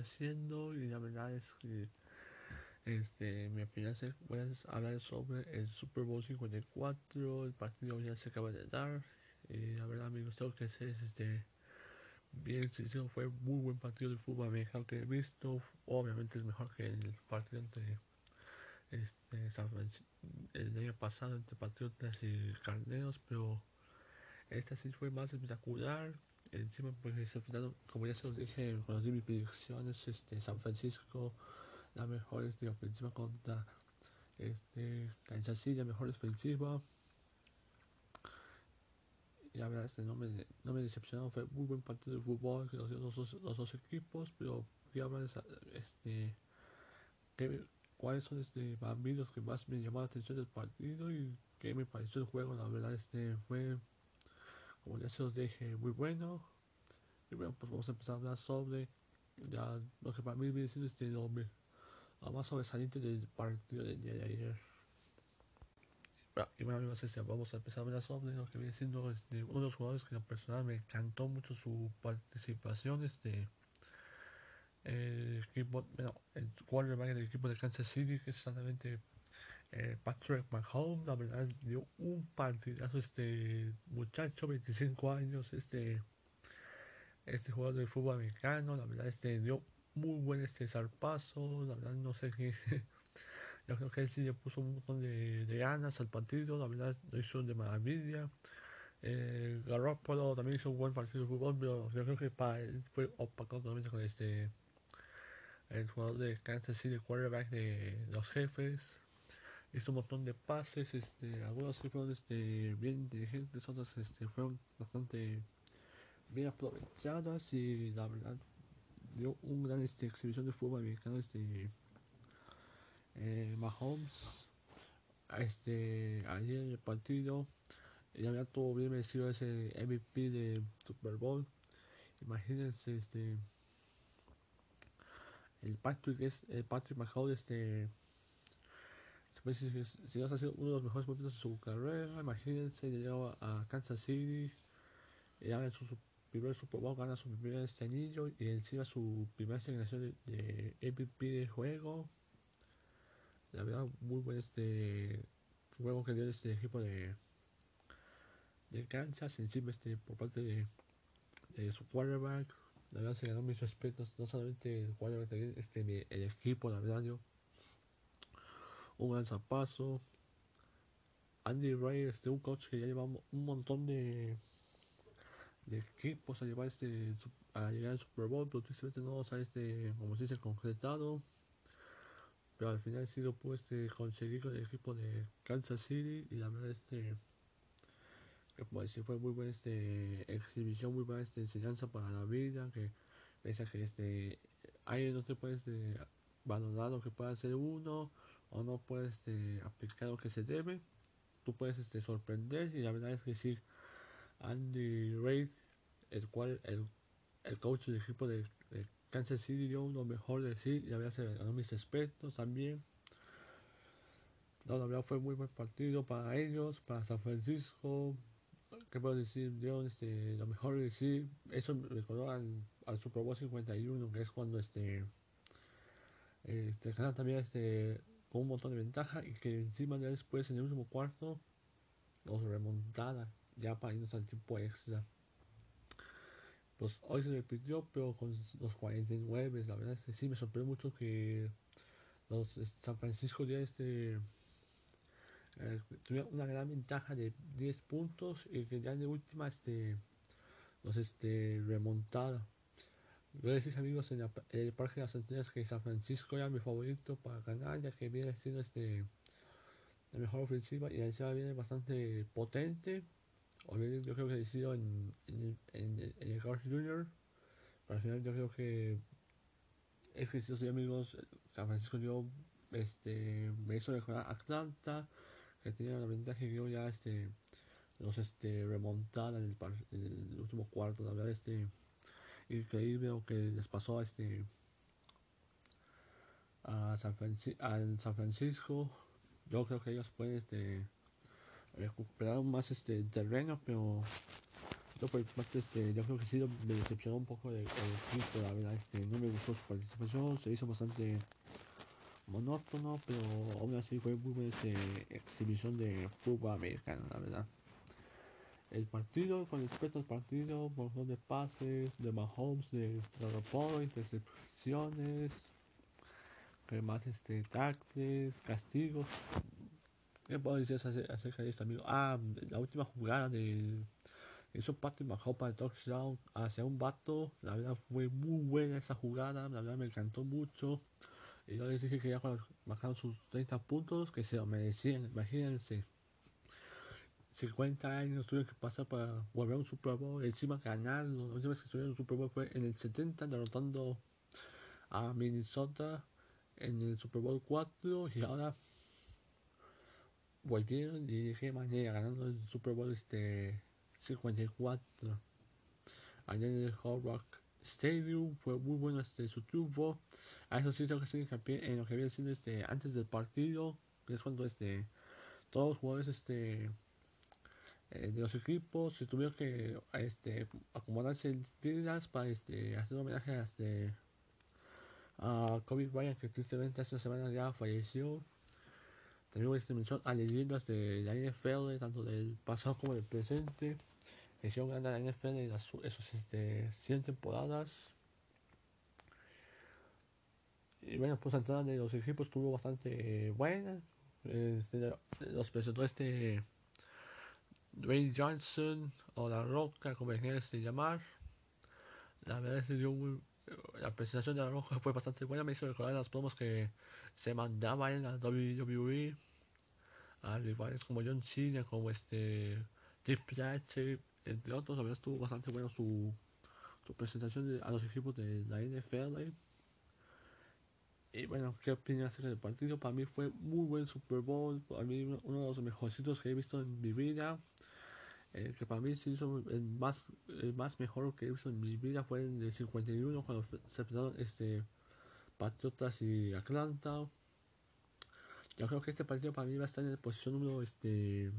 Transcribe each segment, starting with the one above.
haciendo y la verdad es que este, mi opinión es voy a hablar sobre el Super Bowl 54, el partido ya se acaba de dar y la verdad amigos tengo que ser este bien sincero fue muy buen partido de fútbol americano que he visto obviamente es mejor que el partido entre este, el año pasado entre Patriotas y Carneros pero esta sí fue más espectacular encima pues como ya se los dije con las mis predicciones este San Francisco la mejor este, ofensiva contra este Kansas City la mejor defensiva. Y la verdad este no me, no me decepcionó fue muy buen partido de fútbol los, los, dos, los dos equipos pero quería hablar de este que, cuáles son este los que más me llamó la atención del partido y que me pareció el juego la verdad este fue como ya se los dije, muy bueno. Y bueno, pues vamos a empezar a hablar sobre ya lo que para mí viene siendo este nombre, lo más sobresaliente del partido del día de ayer. y bueno amigos, este, vamos a empezar a hablar sobre lo que viene siendo este, uno de los jugadores que en personal me encantó mucho su participación, este el equipo, bueno, el quarterback del equipo de Kansas City, que es exactamente eh, Patrick Mahomes, la verdad, dio un partidazo este muchacho, 25 años, este, este jugador de fútbol americano, la verdad, este dio muy buen este zarpazo, la verdad, no sé qué. Yo creo que él sí le puso un montón de, ganas al partido, la verdad, lo hizo de maravilla. Eh, Garoppolo también hizo un buen partido de fútbol, pero yo creo que fue opacado totalmente con este el jugador de Kansas City, quarterback de los jefes hizo un montón de pases, este, algunas sí fueron este, bien inteligentes, otras este, fueron bastante bien aprovechadas y la verdad dio un gran este, exhibición de fútbol americano este eh, Mahomes este ayer en el partido y verdad todo bien merecido ese MVP de Super Bowl. Imagínense este el Patrick es el Patrick Mahomes este si, no ha sido uno de los mejores momentos de su carrera, imagínense, llegaba a Kansas City, y gana su, primer Super Bowl, gana su primer este anillo y encima su primera asignación de, MVP de juego. La verdad, muy buen este juego que dio este equipo de, de Kansas, encima este por parte de, de su quarterback. La verdad se ganó mis respetos, no solamente el quarterback, también este, el equipo, la verdad yo un alzapaso. Andy Ray, este, un coach que ya lleva un montón de, de equipos a llevar este a llegar al Super Bowl, pero tristemente no sale este, como se dice, concretado. Pero al final sí lo pudo este, conseguir con el equipo de Kansas City y la verdad este como decir, fue muy buena este exhibición, muy buena esta enseñanza para la vida, que piensa que este ahí no se puede este, valorar lo que puede hacer uno o no puedes este, aplicar lo que se debe, tú puedes este, sorprender y la verdad es que sí, Andy Reid, el cual el, el coach del equipo de, Kansas City dio lo mejor de sí y la verdad se ganó mis respetos también. la verdad fue muy buen partido para ellos, para San Francisco. ¿Qué puedo decir? Dieron este, lo mejor de sí. Eso me recordó al, al Super Bowl 51, que es cuando este, este también este con un montón de ventaja y que encima ya después en el último cuarto los remontada ya para irnos al tiempo extra. Pues hoy se repitió, pero con los 49, la verdad es que sí me sorprendió mucho que los San Francisco ya este eh, tuvieron una gran ventaja de 10 puntos y que ya en la última este los este remontada Gracias amigos en, el Parque de las Antillas que San Francisco era mi favorito para ganar ya que viene siendo este la mejor ofensiva y encima viene bastante potente. Obviamente yo creo que sido en, en, en, el Carlos Jr. Pero al final yo creo que es que si amigos, San Francisco yo este me hizo mejorar Atlanta que tenía la ventaja que yo ya este los este remontada en el, en el último cuarto, la verdad este increíble lo que les pasó a este a San, San Francisco yo creo que ellos pueden este, recuperar más este terreno pero Yo por parte, este, yo creo que sí me decepcionó un poco el, equipo, la verdad, este, no me gustó su participación, se hizo bastante monótono, pero aún así fue muy buena este, exhibición de fútbol americano, la verdad. El partido, con respecto al partido, montón de pases, de Mahomes, de Garoppolo, intercepciones, más este, tacles, castigos. ¿Qué puedo decir acerca de esto, amigo? Ah, la última jugada de hizo Patrick Mahomes para el touchdown hacia un vato. La verdad fue muy buena esa jugada, la verdad me encantó mucho. Y yo les dije que ya bajaron sus 30 puntos, que se lo merecían, imagínense. 50 años tuvieron que pasar para volver a un Super Bowl, encima ganar. La última vez que estuvieron en un Super Bowl fue en el 70, derrotando a Minnesota en el Super Bowl 4 y ahora volvieron y de qué manera ganando el Super Bowl este 54 allá en el Hard Rock Stadium fue muy bueno este su triunfo a eso sí tengo que hacer hincapié en lo que había sido este antes del partido que es cuando este todos los jugadores este eh, de los equipos se tuvieron que este acomodarse en filas para este hacer homenaje a este a Kobe Bryant que tristemente hace una semana ya falleció también este mención a leyendas de la NFL tanto del pasado como del presente hicieron ganar la NFL en las, esos este, 100 temporadas. Y bueno, pues la entrada de los equipos estuvo bastante buena. Este, los presentó este Dwayne Johnson o La Roca, como quieras llamar. La verdad es que dio la presentación de La Roca fue bastante buena. Me hizo recordar las promos que se mandaban en la WWE a rivales como John Cena, como este Triple H, entre otros, la verdad estuvo bastante bueno su, su presentación a los equipos de la NFL. Y bueno, ¿qué opinas acerca del partido? Para mí fue muy buen Super Bowl, para mí uno de los mejorcitos que he visto en mi vida. El que para mí se hizo el más, el más mejor que visto en mi vida fue el de 51 cuando se enfrentaron este, Patriotas y Atlanta. Yo creo que este partido para mí va a estar en la posición número este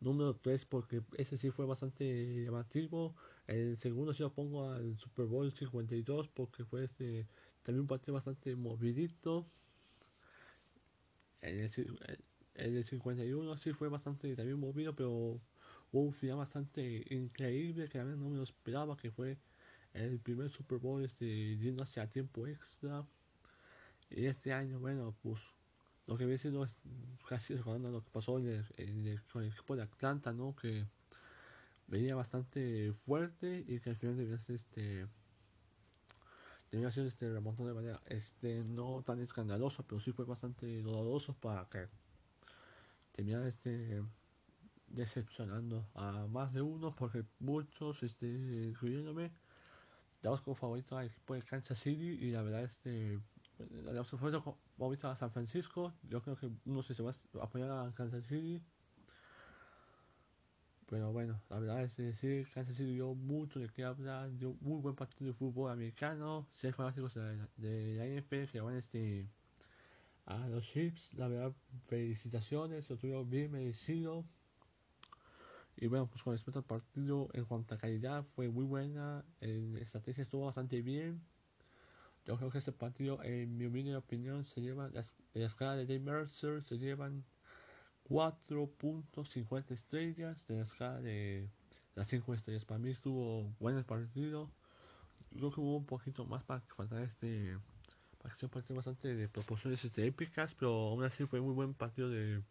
número 3 porque ese sí fue bastante llamativo. El segundo sí lo pongo al Super Bowl 52 porque fue este, también un partido bastante movidito. En el, 51 sí fue bastante también movido, pero hubo un final bastante increíble que a mí no me lo esperaba, que fue el primer Super Bowl este, yendo hacia tiempo extra. Y este año, bueno, pues lo que viene siendo casi recordando lo que pasó en el, con el equipo de Atlanta, ¿no? Que venía bastante fuerte y que al final debía ser este debía ser este remontón de manera este no tan escandaloso pero sí fue bastante doloroso para que terminara este decepcionando a más de uno porque muchos este incluyéndome damos como favorito al equipo de Kansas City y la verdad este la favorita a San Francisco. Yo creo que no sé si va a apoyar a Kansas City. Pero bueno, la verdad es decir, Kansas City dio mucho de qué hablar, dio muy buen partido de fútbol americano, seis fanáticos de, de, la NFL que van este, a los Chips, la verdad, felicitaciones, lo tuvieron bien merecido. Y bueno, pues con respecto al partido, en cuanto a calidad, fue muy buena, en estrategia estuvo bastante bien. Yo creo que este partido, en mi humilde opinión, se lleva, la, la escala de Dave Mercer se llevan 4.50 estrellas de la escala de las 5 estrellas. Para mí estuvo bueno el partido. Creo que hubo un poquito más para que faltara este. Un partido bastante de proporciones este, épicas, pero aún así fue muy buen partido de,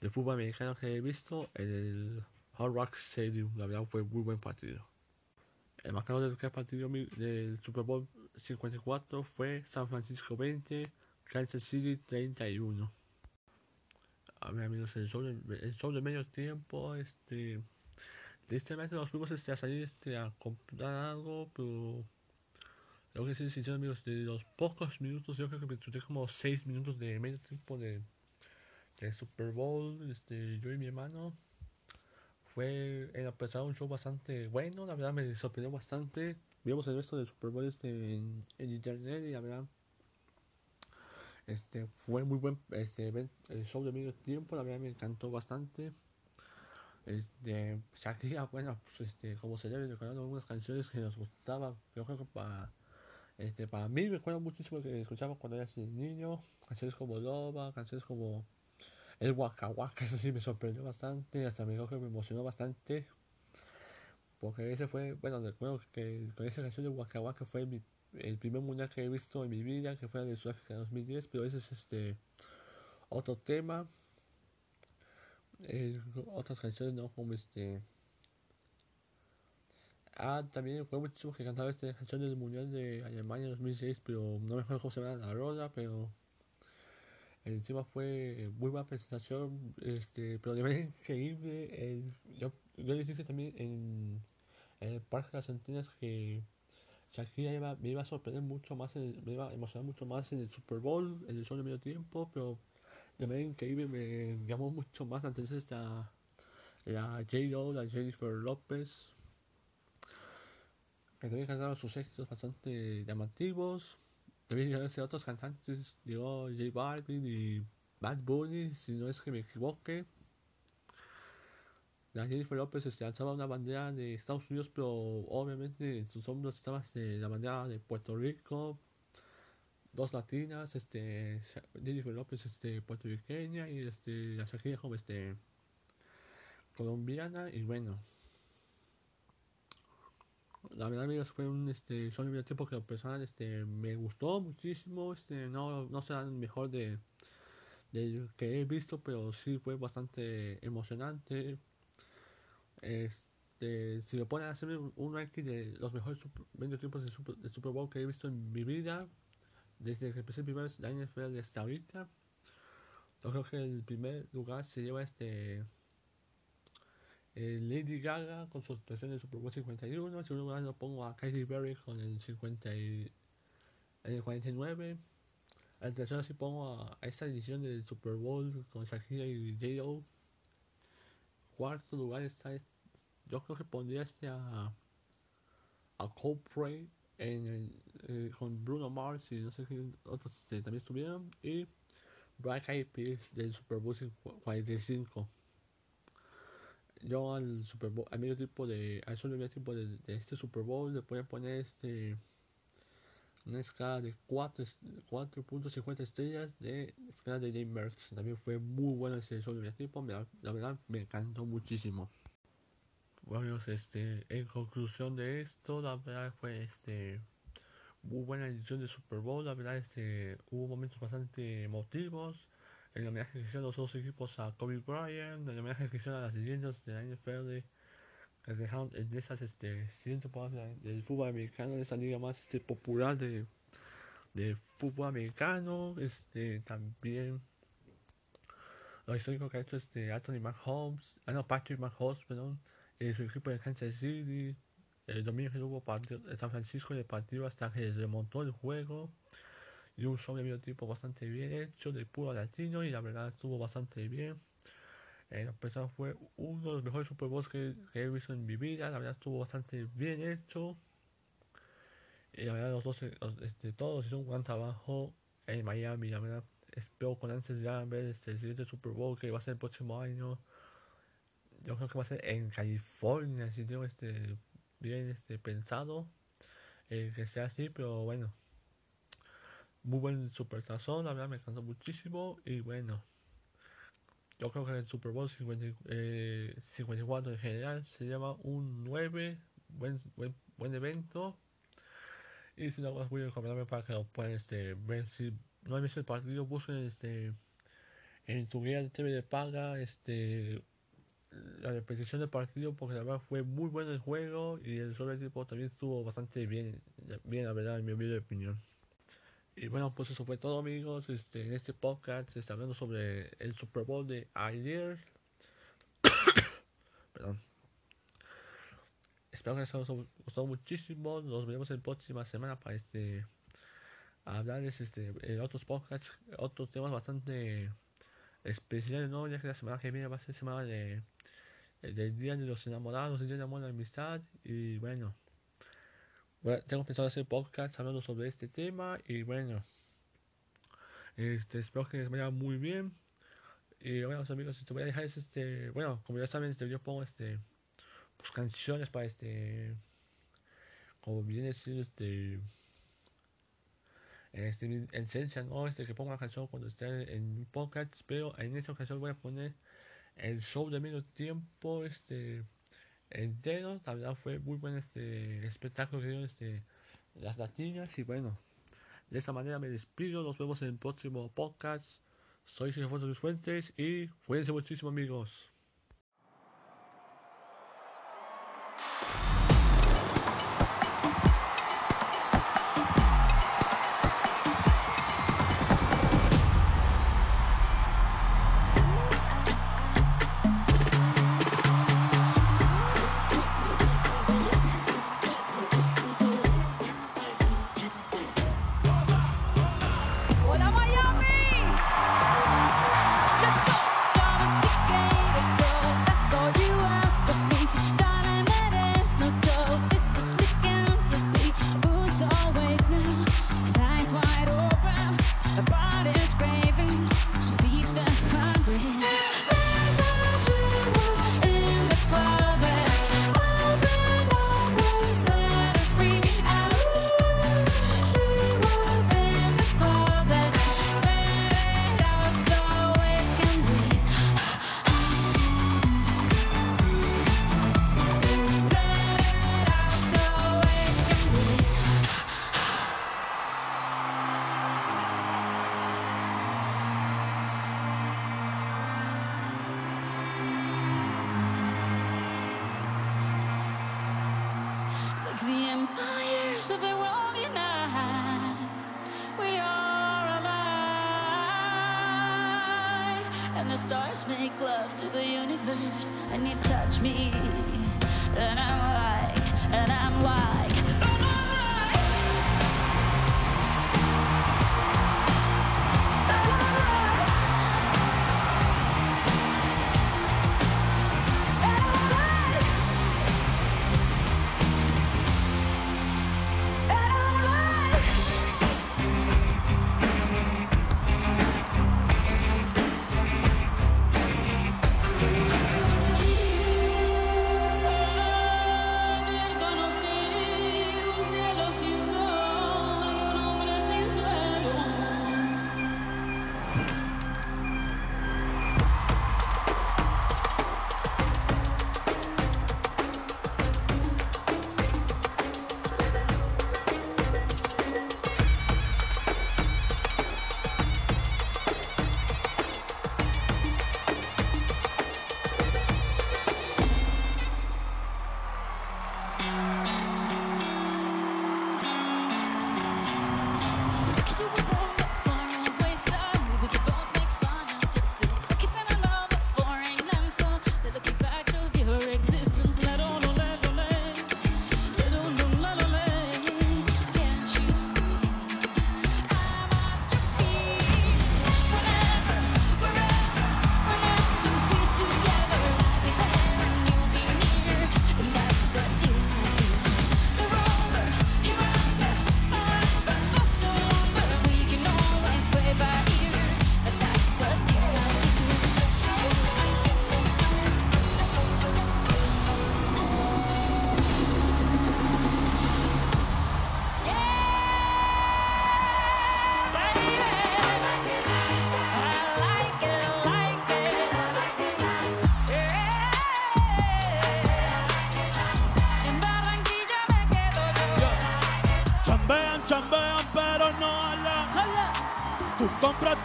de fútbol americano que he visto en el Hard Rock Stadium. La verdad fue muy buen partido. El marcador del partido del Super Bowl 54 fue San Francisco 20, Kansas City 31. A ver amigos, el show de, el show de medio tiempo, este... Tristemente nos fuimos este, a salir este, a comprar algo, pero... Tengo que ser sincero amigos, de los pocos minutos, yo creo que me disfruté como 6 minutos de medio tiempo de, de Super Bowl, este, yo y mi hermano. Fue en pesar un show bastante bueno, la verdad me sorprendió bastante vimos el resto del Super Bowl este, en, internet y la verdad este fue muy buen este el show de medio tiempo la verdad me encantó bastante Este, Shakira, bueno, pues este, como se debe recordando algunas canciones que nos gustaban. Yo creo que para, este, para mí me acuerdo muchísimo que escuchaba cuando era niño. Canciones como Loba, canciones como El Waka eso sí me sorprendió bastante. Hasta me, que me emocionó bastante. Porque ese fue, bueno, recuerdo que con esa canción de Waka Waka fue el primer mundial que he visto en mi vida, que fue el de Sudáfrica 2010. Pero ese es este otro tema eh, otras canciones, ¿no? Como este. Ah, también muchísimo que cantaba esta canción del Mundial de Alemania 2006, pero no me acuerdo cómo se llama la rola, pero el tema fue muy buena presentación, este, pero de manera increíble. Yo, yo les dije también en, el Parque de las Antenas que Shakira me iba a sorprender mucho más, me iba a emocionar mucho más en el Super Bowl, en el show de medio tiempo, pero de manera increíble me llamó mucho más entonces a la J-Lo, la Jennifer López, que también cantaron sus éxitos bastante llamativos. También llegaron a otros cantantes, llegó J Balvin y Bad Bunny, si no es que me equivoque. La Jennifer López este, lanzaba una bandera de Estados Unidos, pero obviamente en sus hombros estaba este, la bandera de Puerto Rico, dos latinas, este, Jennifer López, este, puertorriqueña y este, la Shakira este, colombiana y bueno. La verdad amigos fue un este de tiempo que personal este me gustó muchísimo, este no, no será el mejor de, de que he visto, pero sí fue bastante emocionante. Este, si me ponen a hacerme un ranking de los mejores super, tiempos de Super, de Super Bowl que he visto en mi vida, desde que empecé el primer la NFL hasta ahorita, yo creo que el primer lugar se lleva este Lady Gaga con su actuación del Super Bowl 51. En segundo lugar lo pongo a Kylie Berry con el 50 y, el 49. En tercero sí pongo a, esta edición del Super Bowl con Shakira y J.O. Cuarto lugar está yo creo que pondría este a a Coldplay eh, con Bruno Mars y no sé qué otros este, también estuvieron y Black Eyed Peas del Super Bowl 45 yo al Super al medio tipo de al solo medio tipo de, este Super Bowl le voy a poner este una escala de 4.50 estrellas de escala de Game también fue muy bueno ese solo medio tipo la, la verdad me encantó muchísimo. Bueno, este, en conclusión de esto, la verdad fue este muy buena edición de Super Bowl, la verdad este hubo momentos bastante emotivos, el homenaje que hicieron los dos equipos a Kobe Bryant, el homenaje que hicieron a las leyendas de la NFL que dejaron en esas este del fútbol americano, de esa liga más este popular de, de fútbol americano, este también lo histórico que ha hecho este Anthony Mahomes, ah no Patrick Mahomes, perdón, eh, su equipo de Kansas City. El domingo que tuvo partido en San Francisco el partido hasta que se remontó el juego. Y un show de medio tipo bastante bien hecho, de puro latino, y la verdad estuvo bastante bien. Eh, a pesar fue uno de los mejores Super Bowls que, he visto en mi vida. La verdad estuvo bastante bien hecho. Y la verdad los dos, este, todos hicieron un gran trabajo en Miami. La verdad espero con ansias ya ver este, siguiente Super Bowl que va a ser el próximo año yo creo que va a ser en California, si tengo este bien este pensado eh, que sea así, pero bueno. Muy buen Super Tazón, la verdad me encantó muchísimo y bueno. Yo creo que el Super Bowl 50, 54 eh, en general se llama un 9, buen, buen, buen evento. Y si no, os voy a recomendarme para que lo puedan este, ver. Si no han visto el partido, busquen este, en tu guía de TV de paga este, la repetición del partido porque la verdad fue muy bueno el juego y el sobre tipo también estuvo bastante bien, bien la verdad en mi opinión. Y bueno, pues eso fue todo amigos. Este, en este podcast está hablando sobre el Super Bowl de ayer. Perdón. Espero que les haya gustado muchísimo. Nos vemos en próxima semana para este hablarles este, otros podcasts, otros temas bastante especiales, ¿no? Ya que la semana que viene va a ser semana de el del Día de los Enamorados, el Día de Amor Amistad. Y bueno, tengo pensado hacer podcast hablando sobre este tema. Y bueno, este, espero que les vaya muy bien. Y bueno, amigos, te voy a dejar este, bueno, como ya saben, este, yo pongo este, pues canciones para este, como viene decir este, este, en esencia, ¿no? Este, que pongo la canción cuando esté en un podcast, pero en esta ocasión voy a poner el show de medio tiempo, este, entero, la verdad fue muy buen este espectáculo que dieron este, las latinas y bueno, de esta manera me despido, nos vemos en el próximo podcast. Soy Sergio Luis Fuentes y cuídense muchísimo amigos. Stars make love to the universe, and you touch me, and I'm like, and I'm like.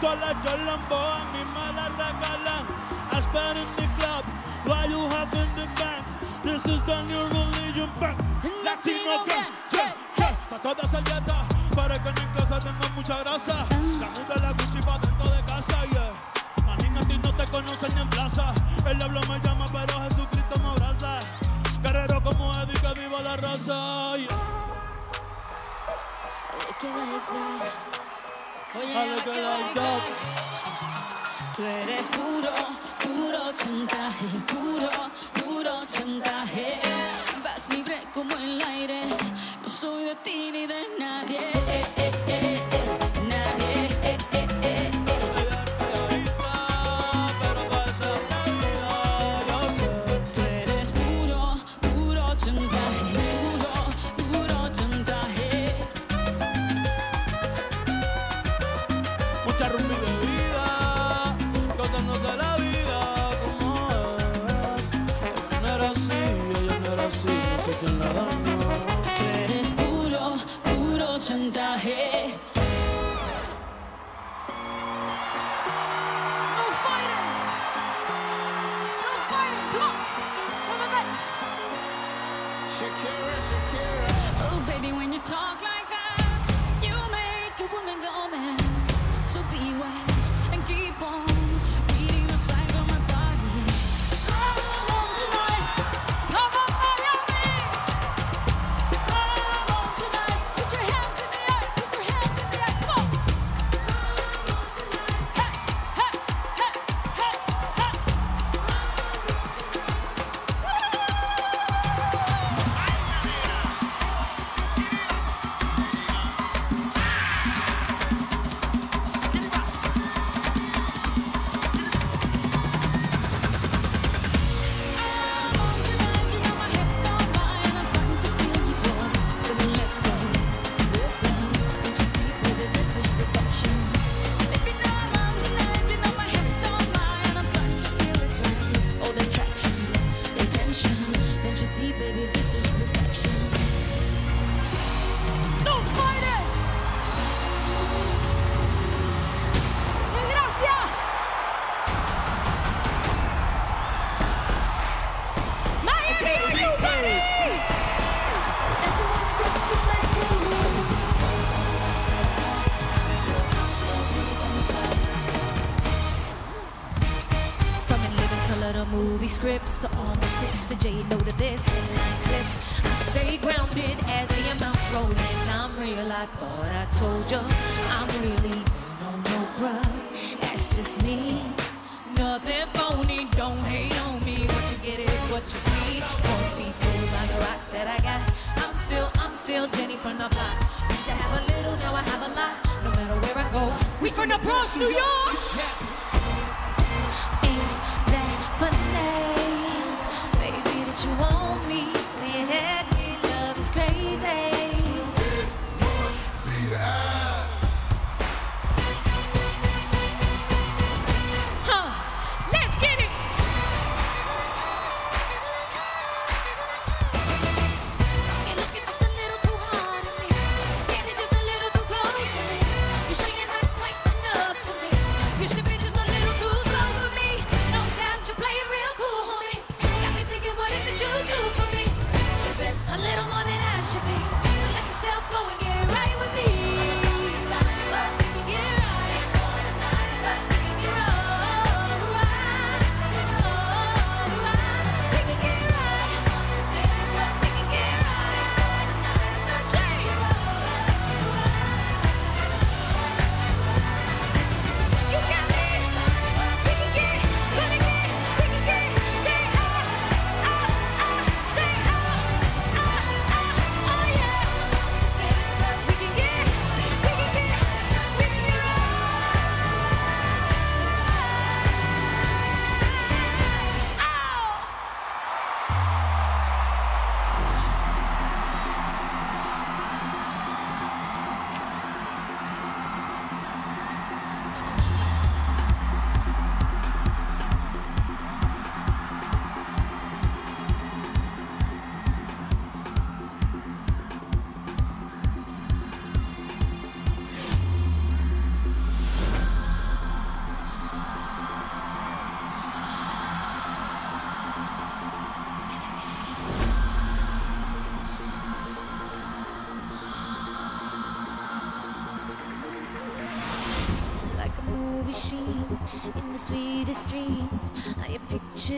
Compras todas las Jolambo, a mí me las regalan. I spend in the club, what you have in the bank. This is the new religion bank. Latino gang, yeah, yeah. Está toda sellada, pero es que en casa tengo mucha grasa. La muda la Gucci pa' dentro de casa, yeah. Manín, a ti no te conocen en plaza. El diablo me llama, pero Jesucristo me abraza. Guerrero como Eddie, que viva la raza, yeah. Like it like that. Oye, like. Tú eres puro, puro chantaje, puro, puro chantaje. Vas libre como el aire. No soy de ti ni de nadie. Scripts to all my six to J know to this clips. I stay grounded as the amounts roll in. I'm real, I thought I told you. I'm really no no bruh. That's just me. Nothing phony, don't hate on me. What you get is what you see. Don't be fooled by the rocks that I got. I'm still, I'm still Jenny from the block. Used to have a little, now I have a lot. No matter where I go, we from the Bronx, New York. Hey.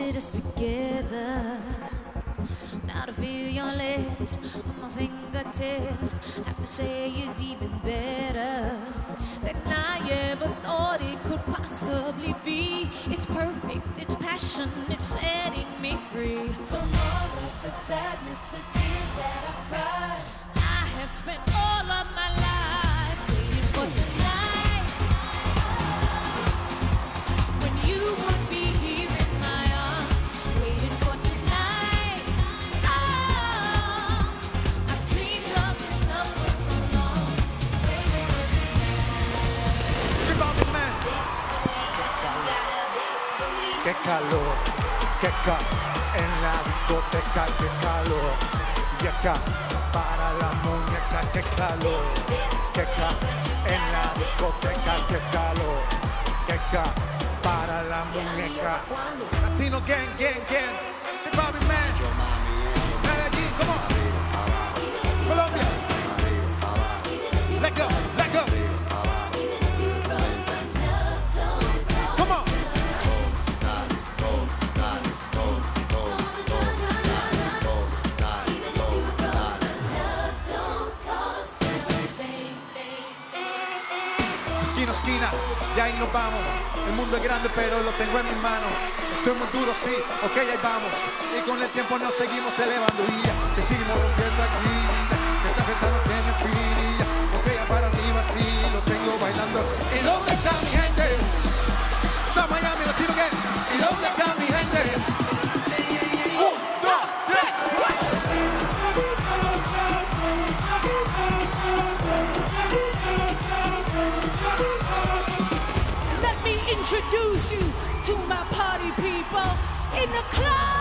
Pictured us together. Now to feel your lips on my fingertips, have to say is even better than I ever thought it could possibly be. It's perfect, it's passion, it's setting me free from all of the sadness, the tears that I've cried. I have spent all of my life calor, qué calor en la discoteca, qué calor. Y acá para la muñeca, que calor, que ca en la discoteca, que calor, que ca para la muñeca. Latino vamos. El mundo es grande, pero lo tengo en mis manos. Estoy muy duro, sí, ok, ahí vamos. Y con el tiempo nos seguimos elevando y ya, que seguimos rompiendo aquí. esta fiesta no tiene fin y ya, para arriba, sí, los tengo bailando. ¿Y dónde está mi gente? Soy Miami, lo tiro que. ¿Y dónde está mi introduce you to my party people in the club.